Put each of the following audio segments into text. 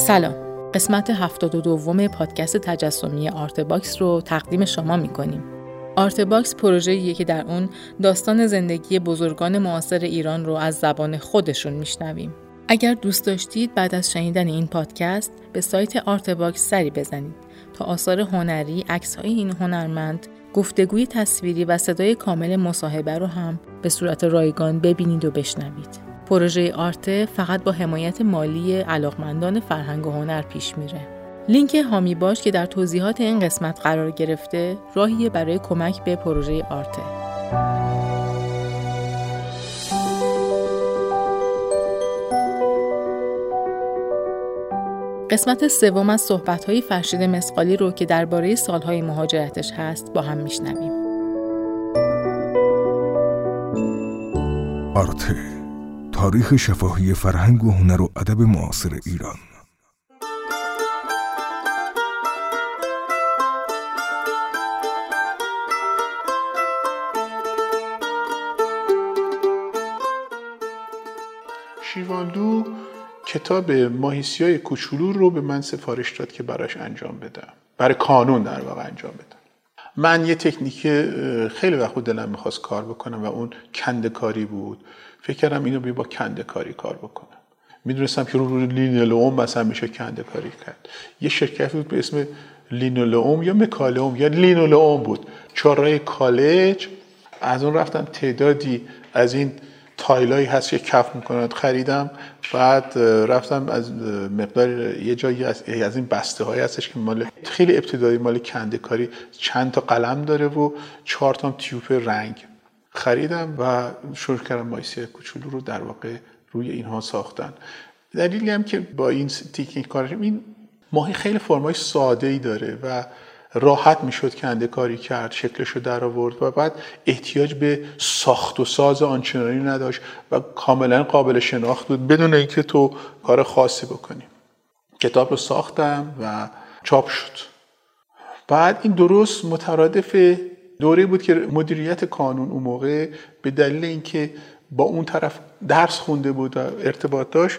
سلام. قسمت 72 دوم پادکست تجسمی آرت باکس رو تقدیم شما می‌کنیم. آرت باکس پروژه‌ایه که در اون داستان زندگی بزرگان معاصر ایران رو از زبان خودشون میشنویم. اگر دوست داشتید بعد از شنیدن این پادکست به سایت آرت باکس سری بزنید تا آثار هنری، عکس‌های این هنرمند، گفتگوی تصویری و صدای کامل مصاحبه رو هم به صورت رایگان ببینید و بشنوید. پروژه آرته فقط با حمایت مالی علاقمندان فرهنگ و هنر پیش میره. لینک هامی باش که در توضیحات این قسمت قرار گرفته راهیه برای کمک به پروژه آرته. قسمت سوم از صحبت‌های فرشید مسقالی رو که درباره سالهای مهاجرتش هست با هم میشنویم. آرته تاریخ شفاهی فرهنگ و هنر و ادب معاصر ایران. شیروانلو کتاب ماهی سیاه کوچولو رو به من سفارش داد که براش انجام بدم برای کانون در واقع انجام بدم من یه تکنیک خیلی وقت دلم می‌خواست کار بکنم و اون کندکاری بود. فکر کردم اینو بیا با کنده کاری کار بکنم. می‌دونستم که رو روی لینولوم مثلا میشه کنده کاری کرد. یه شرکت بود به اسم لینولوم یا مکالوم یا لینولوم بود. چهارراه کالج. از اون رفتم تعدادی از این تایلایی هست که کف می‌کنند خریدم. بعد رفتم از مقدار یه جایی از, از این بسته های هستش که مال خیلی ابتدایی مال کنده کاری چند تا قلم داره و چهار تا تیوپ رنگ. خریدم و شروع کردم مایسی کوچولو رو در واقع روی اینها ساختن. دلیلی هم که با این تکنیک کارش این ماهی خیلی فرمای ساده ای داره و راحت می‌شد کنده کاری کرد شکلش رو در آورد و بعد احتیاج به ساخت و ساز آنچنانی نداشت و کاملا قابل شناخت بود بدون اینکه تو کار خاصی بکنی. کتاب رو ساختم و چاپ شد. بعد این درست مترادف دوره بود که مدیریت کانون اون موقع به دلیل اینکه با اون طرف درس خونده بود و ارتباط داشت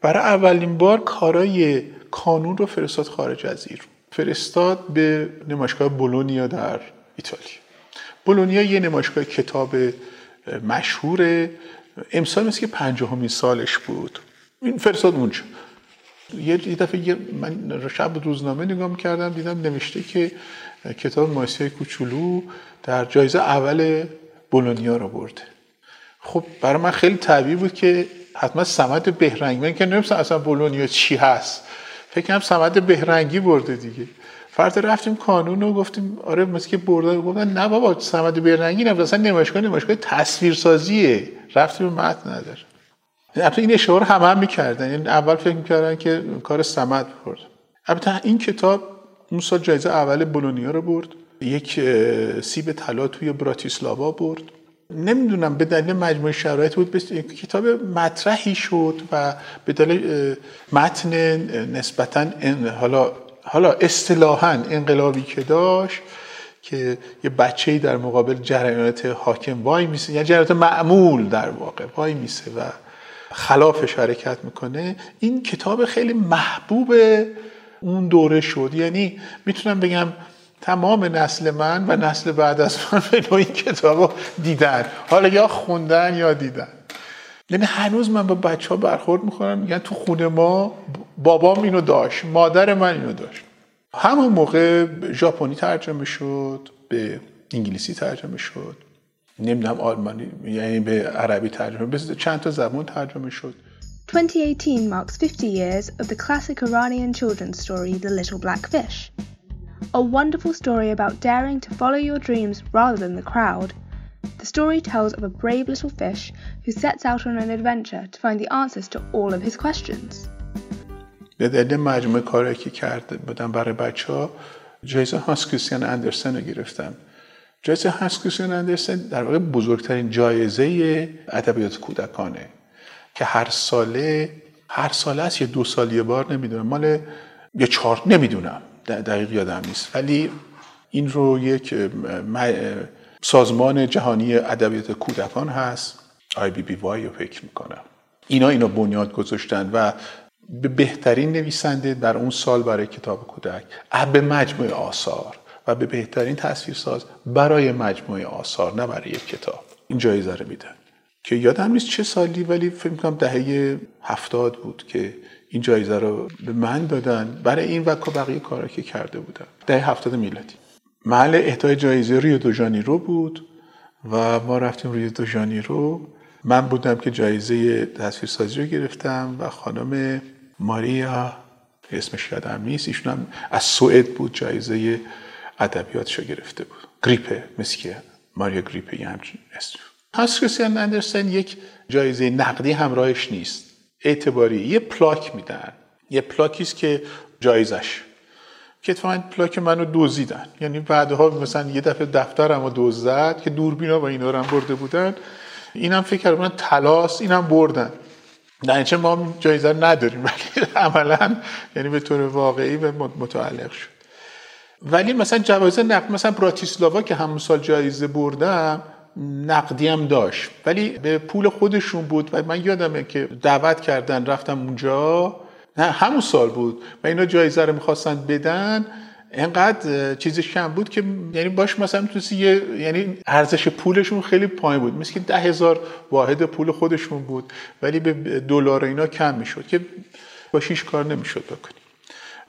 برای اولین بار کارای کانون رو فرستاد خارج از ایران. فرستاد به نمایشگاه بولونیا در ایتالیا بولونیا یه نمایشگاه کتاب مشهوره. امسال مثل که پنجاهمین سالش بود. این فرستاد اونجا. یه دفعه من شب روزنامه نگاه می‌کردم دیدم نوشته که کتاب ماسی کوچولو در جایزه اول بولونیا رو برده. خب برای من خیلی طبیعی بود که حتما سمت بهرنگی من که نمیستم اصلا بولونیا چی هست. فکر کنم سمت بهرنگی برده دیگه. فرد رفتیم کانون رو گفتیم آره مثل که برده. گفتن نه بابا سمت بهرنگی نه اصلا نمایشگاه نمایشگاه تصویرسازیه. رفتیم متن نداره. البته این اشاره همه هم می‌کردن. یعنی اول فکر می‌کردن که کار سمت برد. البته این کتاب اون سال جایزه اول بولونیا رو برد. یک سیب طلا توی براتیسلاوا برد. نمی‌دونم به دلیل مجموعه شرایط بود. کتاب مطرحی شد و به دلیل متن نسبتا حالا حالا اصطلاحا انقلابی که داشت که یه بچه در مقابل جریانات حاکم وای میسه یعنی جریانات معمول در واقع وای میسه و خلافش حرکت می‌کنه این کتاب خیلی محبوب اون دوره شد. یعنی می‌تونم بگم تمام نسل من و نسل بعد از من به این کتاب دیدن. حالا یا خوندن یا دیدن. یعنی هنوز من با بچه ها برخورد می‌کنم میگن تو خونه ما بابام اینو داشت مادر من اینو داشت. همون موقع ژاپنی ترجمه شد به انگلیسی ترجمه شد. نمی‌دونم آلمانی یعنی به عربی ترجمه به چند تا زبان ترجمه شد 2018 marks 50 years of the classic Iranian children's story The Little Black Fish. A wonderful story about daring to follow your dreams rather than the crowd. The story tells of a brave little fish who sets out on an adventure to find the answers to all of his questions. به دلیل مجموعه کاری که کرده بودم برای بچه ها جایزه کریستیان اندرسن رو گرفتم جایزه کریستیان اندرسن در واقع بزرگترین جایزه ادبیات کودکانه که هر ساله هر ساله است یه دو سال یه بار نمی‌دونم. مال یه چهار نمی‌دونم. دقیق یادم نیست. ولی این رو یک سازمان جهانی ادبیات کودکان هست. آی بی بی وای رو فکر می‌کنم. اینا اینا بنیاد گذاشتن و به بهترین نویسنده در اون سال برای کتاب کودک به مجموعه آثار. و به بهترین تصویرساز برای مجموعه آثار نه برای یک کتاب. این جایزه رو میدن. که یادم نیست چه سالی ولی فکر کنم دهه هفتاد بود که این جایزه رو به من دادن. برای این و بقیه کارا که کرده بودم دهه هفتاد میلادی. محل اهدای جایزه ریو دو رو بود و ما رفتیم ریو دو رو من بودم که جایزه تصویرسازی رو گرفتم و خانم ماریا اسمش یادم نیست ایشون هم از سوئد بود جایزه ادبیاتش رو گرفته بود. گریپه مثل که ماریا گریپه یه همچین اسم. هانس کریستیان اندرسن یک جایزه نقدی همراهش نیست. اعتباری یه پلاک میدن. یه پلاکی است که جایزش. که اتفاقا پلاک منو دزدیدن. یعنی بعدها مثلا یه دفعه دفترمو دزدد که دوربینا با اینا رو برده بودن. اینم فکر کردم تلاس اینم بردن. نه ما جایزه نداریم ولی عملا یعنی به طور واقعی به متعلق شد. ولی مثلا جوایز نقد مثلا براتیسلاوا که همون سال جایزه بردم نقدی هم داشت. ولی به پول خودشون بود و من یادمه که دعوت کردن رفتم اونجا. نه همون سال بود. و اینا جایزه رو می‌خواستن بدن. انقدر چیزش کم بود که یعنی باش مثلا می‌تونستی یه یعنی ارزش پولشون خیلی پایین بود. مثل که ده هزار واحد پول خودشون بود ولی به دلار اینا کم می‌شد که با شیش کار نمی‌شد بکنی.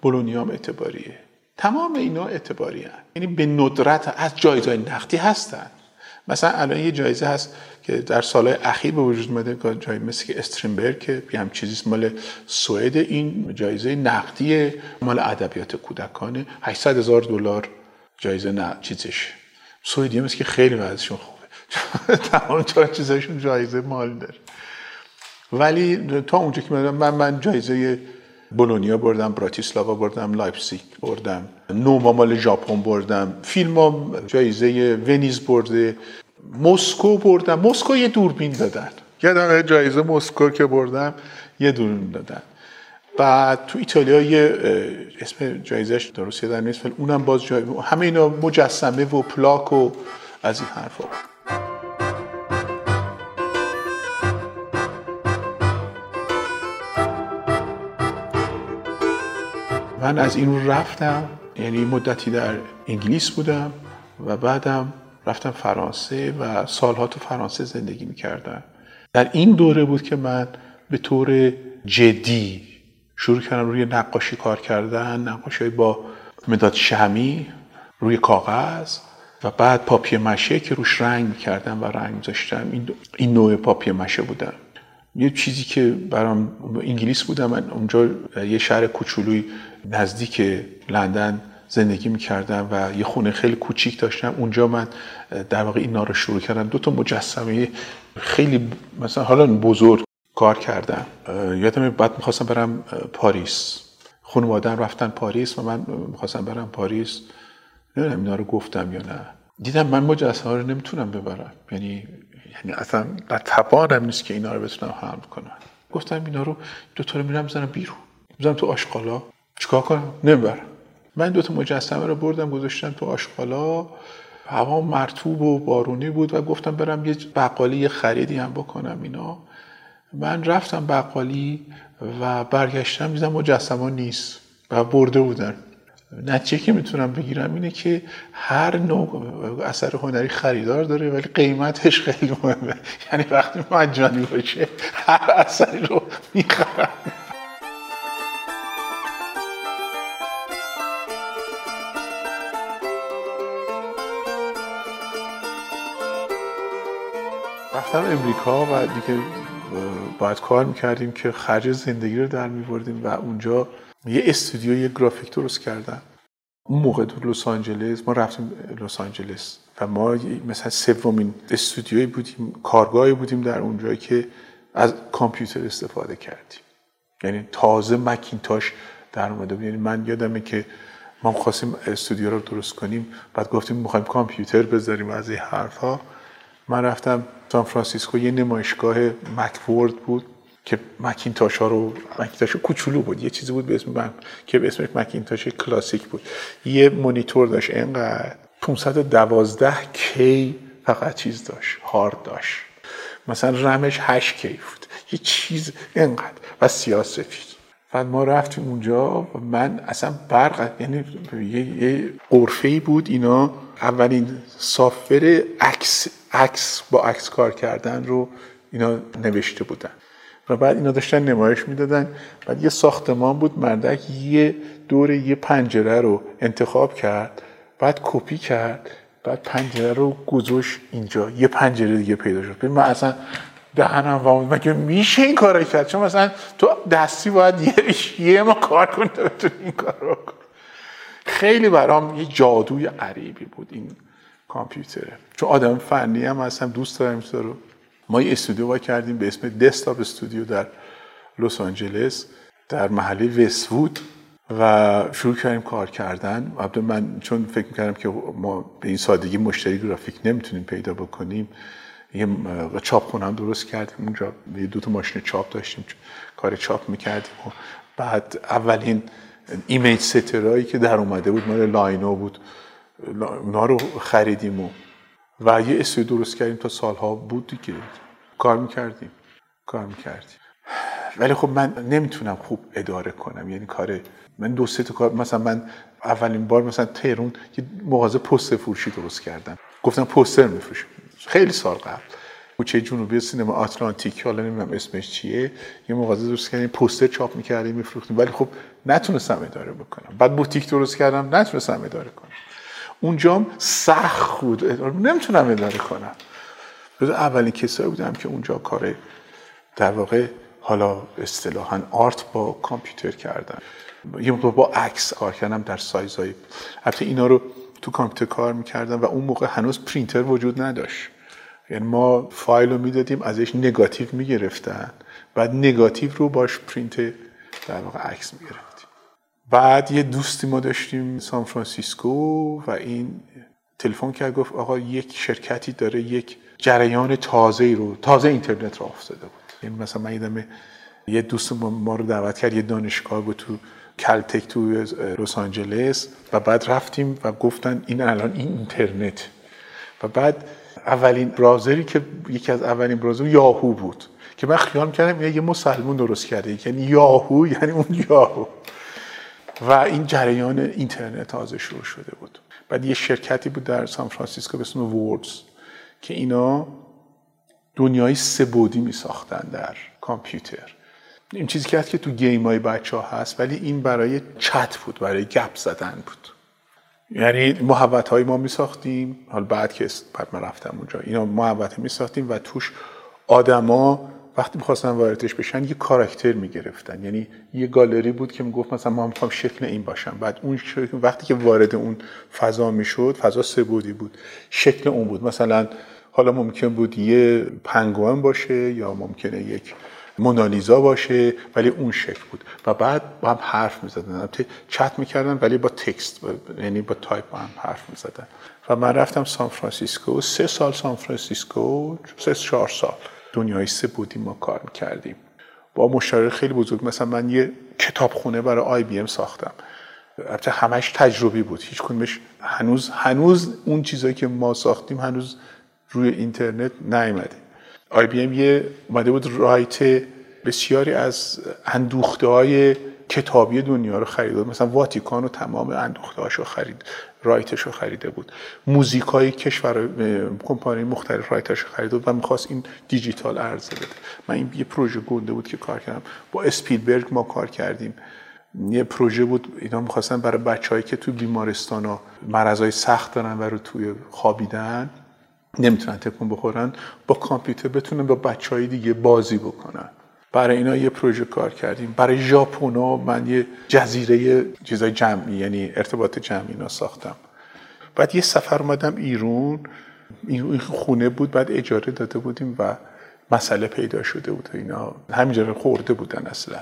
بولونیام اعتباریه. تمام اینا اعتباری هست. یعنی به ندرت از جایزه نقدی هستن. مثلا الان یه جایزه هست که در سالهای اخیر به وجود اومده جای مثل که استرینبرگ که هم چیزی مال سوئد این جایزه نقدی مال ادبیات کودکانه. 800 هزار دلار جایزه نه چیزش. سوئدی مثل که خیلی وضعشون خوبه. تمام تا چیزشون جایزه مال داره. ولی تا اونجا که من من جایزه بولونیا بردم براتیسلاوا بردم لایپزیگ بردم. نوما مال ژاپن بردم. فیلم جایزه ونیز برده. مسکو بردم. مسکو یه دوربین دادن. یادم جایزه مسکو که بردم یه دوربین دادن. بعد تو ایتالیا یه اسم جایزش درست یادم نیست اونم باز جای همه اینا مجسمه و پلاک و از این حرفا. من از این رفتم یعنی مدتی در انگلیس بودم و بعدم رفتم فرانسه و سالها تو فرانسه زندگی می‌کردم. در این دوره بود که من به طور جدی شروع کردم روی نقاشی کار کردن نقاشی با مداد شمی روی کاغذ و بعد پاپیه مشه که روش رنگ می‌کردم و رنگ میذاشتم. این, این نوع پاپیه مشه بودم. یه چیزی که برام انگلیس بودم من اونجا یه شهر کوچولوی نزدیک لندن زندگی می‌کردم و یه خونه خیلی کوچیک داشتم. اونجا من در واقع اینا رو شروع کردم. دو تا مجسمه خیلی مثلا حالا بزرگ کار کردم. یادم بعد می‌خواستم برم پاریس. خانوادم رفتن پاریس و من می‌خواستم برم پاریس. نمی‌دونم اینا رو گفتم یا نه. دیدم من مجسمه رو نمی‌تونم ببرم. یعنی یعنی اصلا در توانم نیست که اینا رو بتونم حمل کنم. گفتم اینا رو دو تا رو میرم بزنم بیرون. تو آشغالا. چیکار کنم؟ نمی‌برم. من دو تا مجسمه رو بردم گذاشتم تو آشغالا. هوا مرتوب و بارونی بود و گفتم برم یه بقالی خریدی هم بکنم اینا. من رفتم بقالی و برگشتم دیدم مجسمه نیست و برده بودن. نتیجه که می‌تونم بگیرم اینه که هر نوع اثر هنری خریدار داره ولی قیمتش خیلی مهمه. یعنی وقتی مجانی باشه هر اثری رو می‌خرم. رفتم امریکا و دیگه باید کار می‌کردیم که خرج زندگی رو در میبردیم و اونجا یه استودیو یه گرافیک درست کردم اون موقع تو لس آنجلس ما رفتیم لس آنجلس و ما مثلا سومین استودیویی بودیم کارگاهی بودیم در اونجا که از کامپیوتر استفاده کردیم. یعنی تازه مکینتاش در اومده یعنی من یادمه که ما خواستیم استودیو رو درست کنیم بعد گفتیم می‌خوایم کامپیوتر بذاریم از این حرفها. من رفتم سان فرانسیسکو یه نمایشگاه مکورد بود که مکینتاش ها رو مکینتاش کوچولو بود. یه چیزی بود به اسم من که به اسم مکینتاش کلاسیک بود. یه مونیتور داشت. اینقدر 512 کی فقط چیز داشت. هارد داشت. مثلا رمش 8 کی بود. یه چیز اینقدر. و سیاه سفید. بعد ما رفتیم اونجا من اصلا برق یعنی یه, یه قرفه بود اینا. اولین سافر عکس عکس با عکس کار کردن رو اینا نوشته بودن. و بعد اینا داشتن نمایش می‌دادن. بعد یه ساختمان بود مردک یه دور یه پنجره رو انتخاب کرد بعد کپی کرد بعد پنجره رو گذاشت اینجا. یه پنجره دیگه پیدا شد. من اصلا دهنم وام مگه میشه این کارو کرد؟ چون مثلا تو دستی باید یه, یه ما کار کنی بتونی این کار رو کن خیلی برام یه جادوی عریبی بود این کامپیوتره چون آدم فنی هم هستم دوست دارم رو ما یه استودیو با کردیم به اسم دسکتاپ استودیو در لس آنجلس در محله وستوود و شروع کردیم کار کردن. البته من چون فکر می‌کردم که ما به این سادگی مشتری گرافیک نمی‌تونیم پیدا بکنیم. یه چاپ خونه درست کردیم. اونجا یه دو تا ماشین چاپ داشتیم کار چاپ می‌کردیم و بعد اولین image setter هایی که در اومده بود مال لاینو بود. اونا رو خریدیم و و یه استودیو درست کردیم تا سالها بود دیگه. کار می‌کردیم. کار می‌کردیم. ولی خب من نمی‌تونم خوب اداره کنم. یعنی کار من دو سه تا کار مثلا من اولین بار مثلا تهرون یه مغازه پوستر فروشی درست کردم. گفتم پوستر میفروشیم خیلی سال قبل. کوچه جنوبی سینما آتلانتیک حالا نمی‌دونم اسمش چیه. یه مغازه درست کردیم پوستر چاپ می‌کردیم میفروختیم. ولی خب نتونستم اداره بکنم. بعد بوتیک درست کردم نتونستم اداره کنم. اونجام سخت بود. نمی‌تونم اداره کنم. اولین کسایی بودم که اونجا کار در واقع حالا اصطلاحا آرت با کامپیوتر کردن. یه با عکس کار کردم در سایزهای حتی اینا رو تو کامپیوتر کار می‌کردم و اون موقع هنوز پرینتر وجود نداشت. یعنی ما فایل رو می‌دادیم ازش نگاتیو می‌گرفتن بعد نگاتیو رو باش پرینت در واقع عکس می‌گرفتیم. بعد یه دوستی ما داشتیم سان فرانسیسکو و این تلفن کرد گفت آقا یک شرکتی داره یک جریان تازه رو تازه اینترنت رو افتاده بود. یعنی مثلا من یه دوست ما رو دعوت کرد یه دانشگاه بود تو کلتک تو لس آنجلس و بعد رفتیم و گفتن این الان این اینترنت. و بعد اولین browser ی که یکی از اولین browser یاهو بود که من خیال کردم یه مسلمون درست کرده. یعنی یاهو یعنی اون یاهو. و این جریان اینترنت تازه شروع شده بود. بعد یه شرکتی بود در سان فرانسیسکو به اسم Worlds که اینا دنیای سه بعدی می ساختن در کامپیوتر. این چیزی که هست که تو game های بچه ها هست ولی این برای چت بود برای گپ زدن بود. یعنی محبت های ما می ساختیم حال بعد که بعد من رفتم اونجا اینا محبت می ساختیم و توش آدما وقتی می‌خواستن واردش بشن یه کاراکتر می‌گرفتن. یعنی یه گالری بود که می‌گفت مثلا ما می‌خوام شکل این باشم. بعد اون شکل وقتی که وارد اون فضا می‌شد فضا سبودی بود. شکل اون بود. مثلا حالا ممکن بود یه پنگوان باشه یا ممکنه یک مونالیزا باشه ولی اون شکل بود. و بعد با هم حرف می‌زدن. چت می‌کردن ولی با text یعنی با تایپ با هم حرف می‌زدن. و من رفتم سان فرانسیسکو. سه سال سان فرانسیسکو سه چهار سال. دنیای سه بودیم ما کار می‌کردیم. با مشتری خیلی بزرگ مثلا من یه کتابخونه برای آی بی ام ساختم. البته همش تجربی بود. هیچ کدومش هنوز هنوز اون چیزایی که ما ساختیم هنوز روی اینترنت نیومده. آی بی ام یه اومده بود right بسیاری از اندوخته های کتابی دنیا رو خرید. مثلا واتیکان و تمام اندوخته هاشو خرید رایتش رو خریده بود. موزیک های کشور کمپانی مختلف رایتش رو خریده بود و می‌خواست این دیجیتال عرضه بده. من این یه پروژه گنده بود که کار کردم. با اسپیلبرگ ما کار کردیم. یه پروژه بود اینا می‌خواستن برای بچههایی که تو بیمارستان ها مرضای سخت دارن و رو توی خوابیدن نمی‌تونن تکون بخورن با کامپیوتر بتونن با بچه های دیگه بازی بکنن. برای اینا یه پروژه کار کردیم. برای ژاپونا من یه جزیره چیزای جمعی یعنی ارتباط جمعی اینا ساختم. بعد یه سفر اومدم ایرون. این خونه بود بعد اجاره داده بودیم و مسئله پیدا شده بود اینا. همینجا خورده بودن اصلا.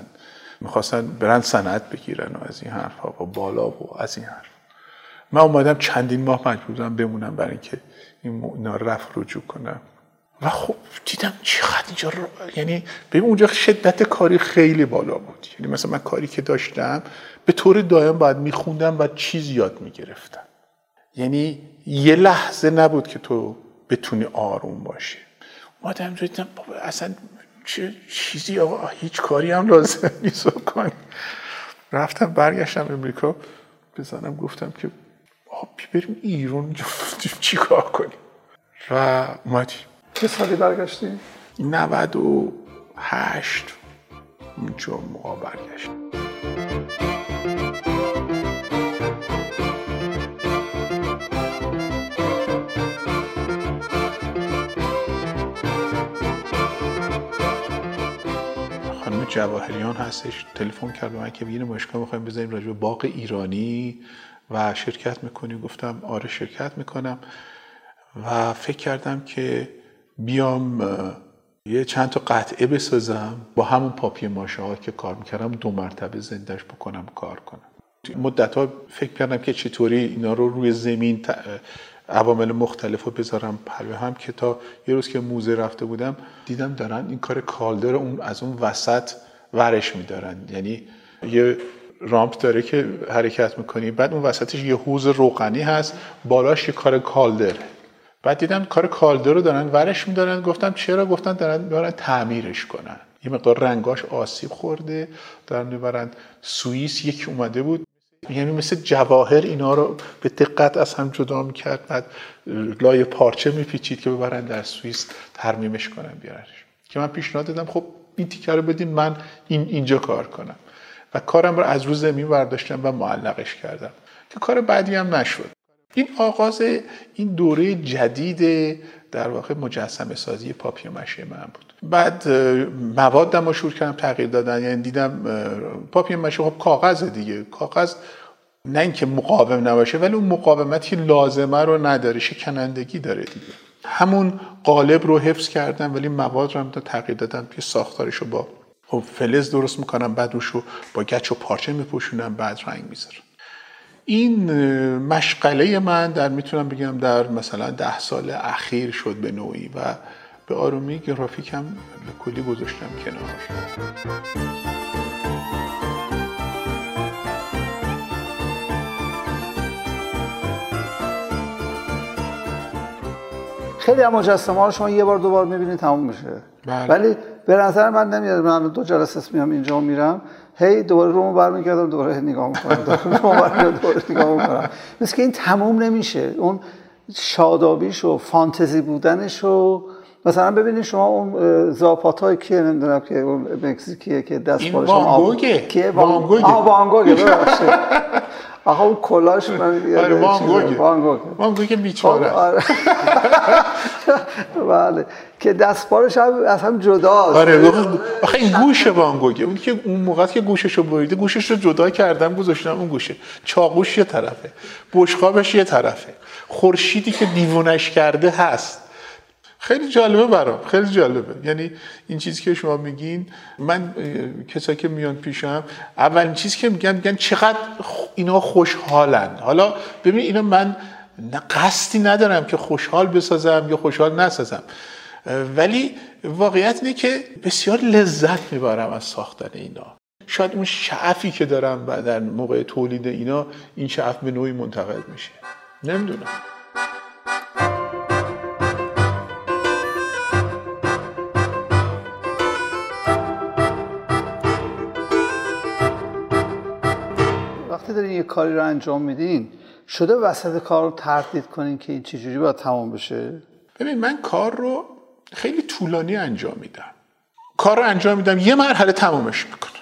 می‌خواستن برن سند بگیرن و از این حرف ها و بالا و از این حرف من اومدم چندین ماه مجبور بودم بمونم برای اینکه اینا رفت رجوع کنم. و خب دیدم چقدر اینجا رو... یعنی به اونجا شدت کاری خیلی بالا بود. یعنی مثلا من کاری که داشتم به طور دائم باید میخوندم و چیز یاد می‌گرفتم. یعنی یه لحظه نبود که تو بتونی آروم باشی. اومدم دیدم اصلا چه چیزی آقا؟ هیچ کاری هم لازم نیست بکنی. رفتم برگشتم امریکا بزنم گفتم که بریم ایران چی کار کنیم. و اومدیم. چه سالی برگشتی؟ 98 اونجا موقع برگشت خانم جواهریان هستش. تلفن کرد به من که یه نمایشگاه می‌خوایم بزنیم راجع به باغ ایرانی. و شرکت می‌کنیم گفتم آره شرکت می‌کنم. و فکر کردم که بیام یه چند تا قطعه بسازم با همون پاپی ماشه که کار می‌کردم دو مرتبه زندش بکنم کار کنم. مدت ها فکر کردم که چطوری اینا رو روی زمین عوامل مختلف رو بذارم پلوه هم که تا یه روز که موزه رفته بودم دیدم دارن این کار کالدر اون از اون وسط ورش میدارن. یعنی یه رامپ داره که حرکت می‌کنی. بعد اون وسطش یه حوز روغنی هست. بالاش یه کار کالدره بعد دیدم کار کالدر رو دارن ورش میدارن. گفتم چرا؟ گفتن دارن می‌برن تعمیرش کنن. یه مقدار رنگاش آسیب خورده. دارن می‌برن. سوئیس یکی اومده بود. یعنی مثل جواهر اینا رو به دقت از هم جدا می‌کرد. بعد لای پارچه میپیچید که ببرن در سوئیس ترمیمش کنن بیارنش. که من پیشنهاد دادم خب این تیکه رو بدین من این اینجا کار کنم. و کارم رو از روز زمین برداشتم و معلقش کردم. که کار بعدی هم نشد. این آغاز این دوره جدید در واقع مجسمه سازی پاپی مشه من بود. بعد موادم رو شروع کردم تغییر دادن. یعنی دیدم پاپی مشه خب کاغذ دیگه. کاغذ نه اینکه مقاوم نباشه ولی اون مقاومتی لازمه رو نداره شکنندگی داره دیگه. همون قالب رو حفظ کردم ولی مواد رو هم تغییر دادم که ساختارش رو با خب فلز درست می‌کنم بعد روش رو با گچ و پارچه میپوشونم بعد رنگ می‌ذارم. این مشغله من در می‌تونم بگم در مثلا ده سال اخیر شد به نوعی و به آرومی گرافیکم به کلی گذاشتم کنار. خیلی هم مجسمه ها شما یه بار دوبار می‌بینید تموم میشه. بله. ولی به نظر من نمیاد. من دو جلسه میام اینجا میرم. هی دوباره رومو برمیگردم دوباره نگاه می‌کنم. دوباره دوباره نگاه می‌کنم. مثل که این تموم نمیشه. اون شادابیش و فانتزی بودنش و مثلا ببینید شما اون زاپات های کیه نمی‌دونم که اون مکزیکیه که دست این وانگوگه کیه وانگوگه آه وانگوگه آقا اون کلاش من آره وانگوگه وانگوگه بیچاره آره. بله. که دستبارش هم از هم جداست. آره آخه این گوش وانگوگه اون که اون موقع که گوشش رو بریده گوشش رو جدا کردم گذاشتم اون گوشه. چاقوش یه طرفه. بشقابش یه طرفه. خورشیدی که دیوونش کرده هست. خیلی جالبه برام خیلی جالبه. یعنی این چیزی که شما میگین من کسایی که میان پیشم اولین چیزی که میگن میگن چقدر اینا خوشحالن. حالا ببین اینا من قصدی ندارم که خوشحال بسازم یا خوشحال نسازم. ولی واقعیت اینه که بسیار لذت می‌برم از ساختن اینا. شاید اون شعفی که دارم در موقع تولید اینا این شعف به نوعی منتقل میشه. نمی‌دونم. یه کاری رو انجام میدین شده وسط کار رو تردید کنین که این چجوری باید تمام بشه؟ ببین من کار رو خیلی طولانی انجام میدم. کار رو انجام میدم یه مرحله تمامش می‌کنم.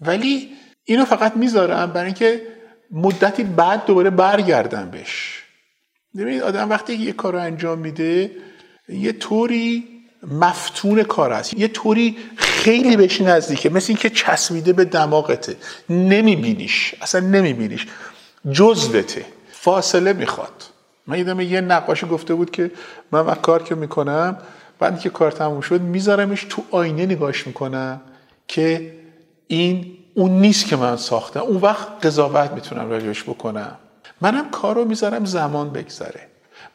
ولی اینو فقط می‌ذارم برای اینکه مدتی بعد دوباره برگردم بهش. ببینید آدم وقتی یه کار رو انجام میده یه طوری مفتون کار است یه طوری خیلی بهش نزدیکه. مثل اینکه چسبیده به دماغته. نمیبینیش. اصلا نمیبینیش. جزوته. فاصله می‌خواد. من یادم یه نقاشی گفته بود که من وقت کار که می‌کنم بعد که کار تموم شد میذارمش تو آینه نگاش می‌کنم که این اون نیست که من ساختم. اون وقت قضاوت می‌تونم راجبش بکنم. منم کار رو می‌ذارم زمان بگذره.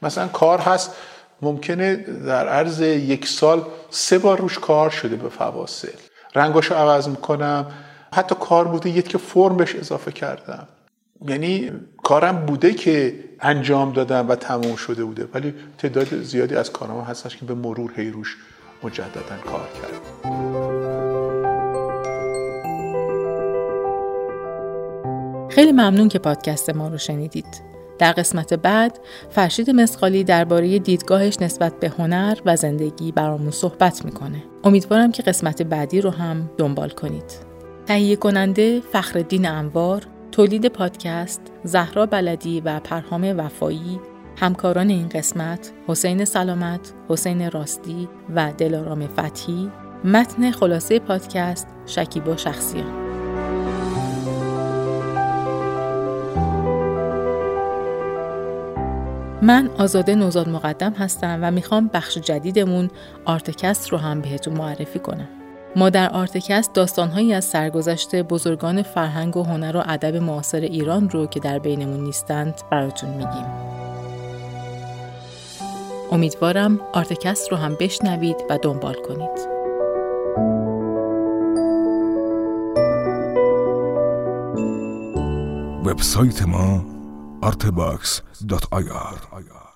مثلا کار هست ممکنه در عرض یک سال سه بار روش کار شده به فواصل. رنگاشو عوض می‌کنم. حتی کار بوده یه که فرم بهش اضافه کردم. یعنی کارم بوده که انجام دادم و تموم شده بوده ولی تعداد زیادی از کارم هستش که به مرور هی روش مجددا کار کرد خیلی ممنون که پادکست ما رو شنیدید. در قسمت بعد فرشید مسخالی درباره دیدگاهش نسبت به هنر و زندگی برامون صحبت می‌کنه. امیدوارم که قسمت بعدی رو هم دنبال کنید. تهیه کننده فخردین انوار، تولید پادکست زهرا بلدی و پرهام وفایی، همکاران این قسمت حسین سلامت، حسین راستی و دلارام فتحی، متن خلاصه پادکست شکیبا شخصیان. من آزاده نوزاد مقدم هستم و می‌خوام بخش جدیدمون آرتکست رو هم بهتون معرفی کنم. ما در آرتکست داستانهایی از سرگذشت بزرگان فرهنگ و هنر و ادب معاصر ایران رو که در بینمون نیستند براتون میگیم. امیدوارم آرتکست رو هم بشنوید و دنبال کنید. وبسایت ما artebox.ir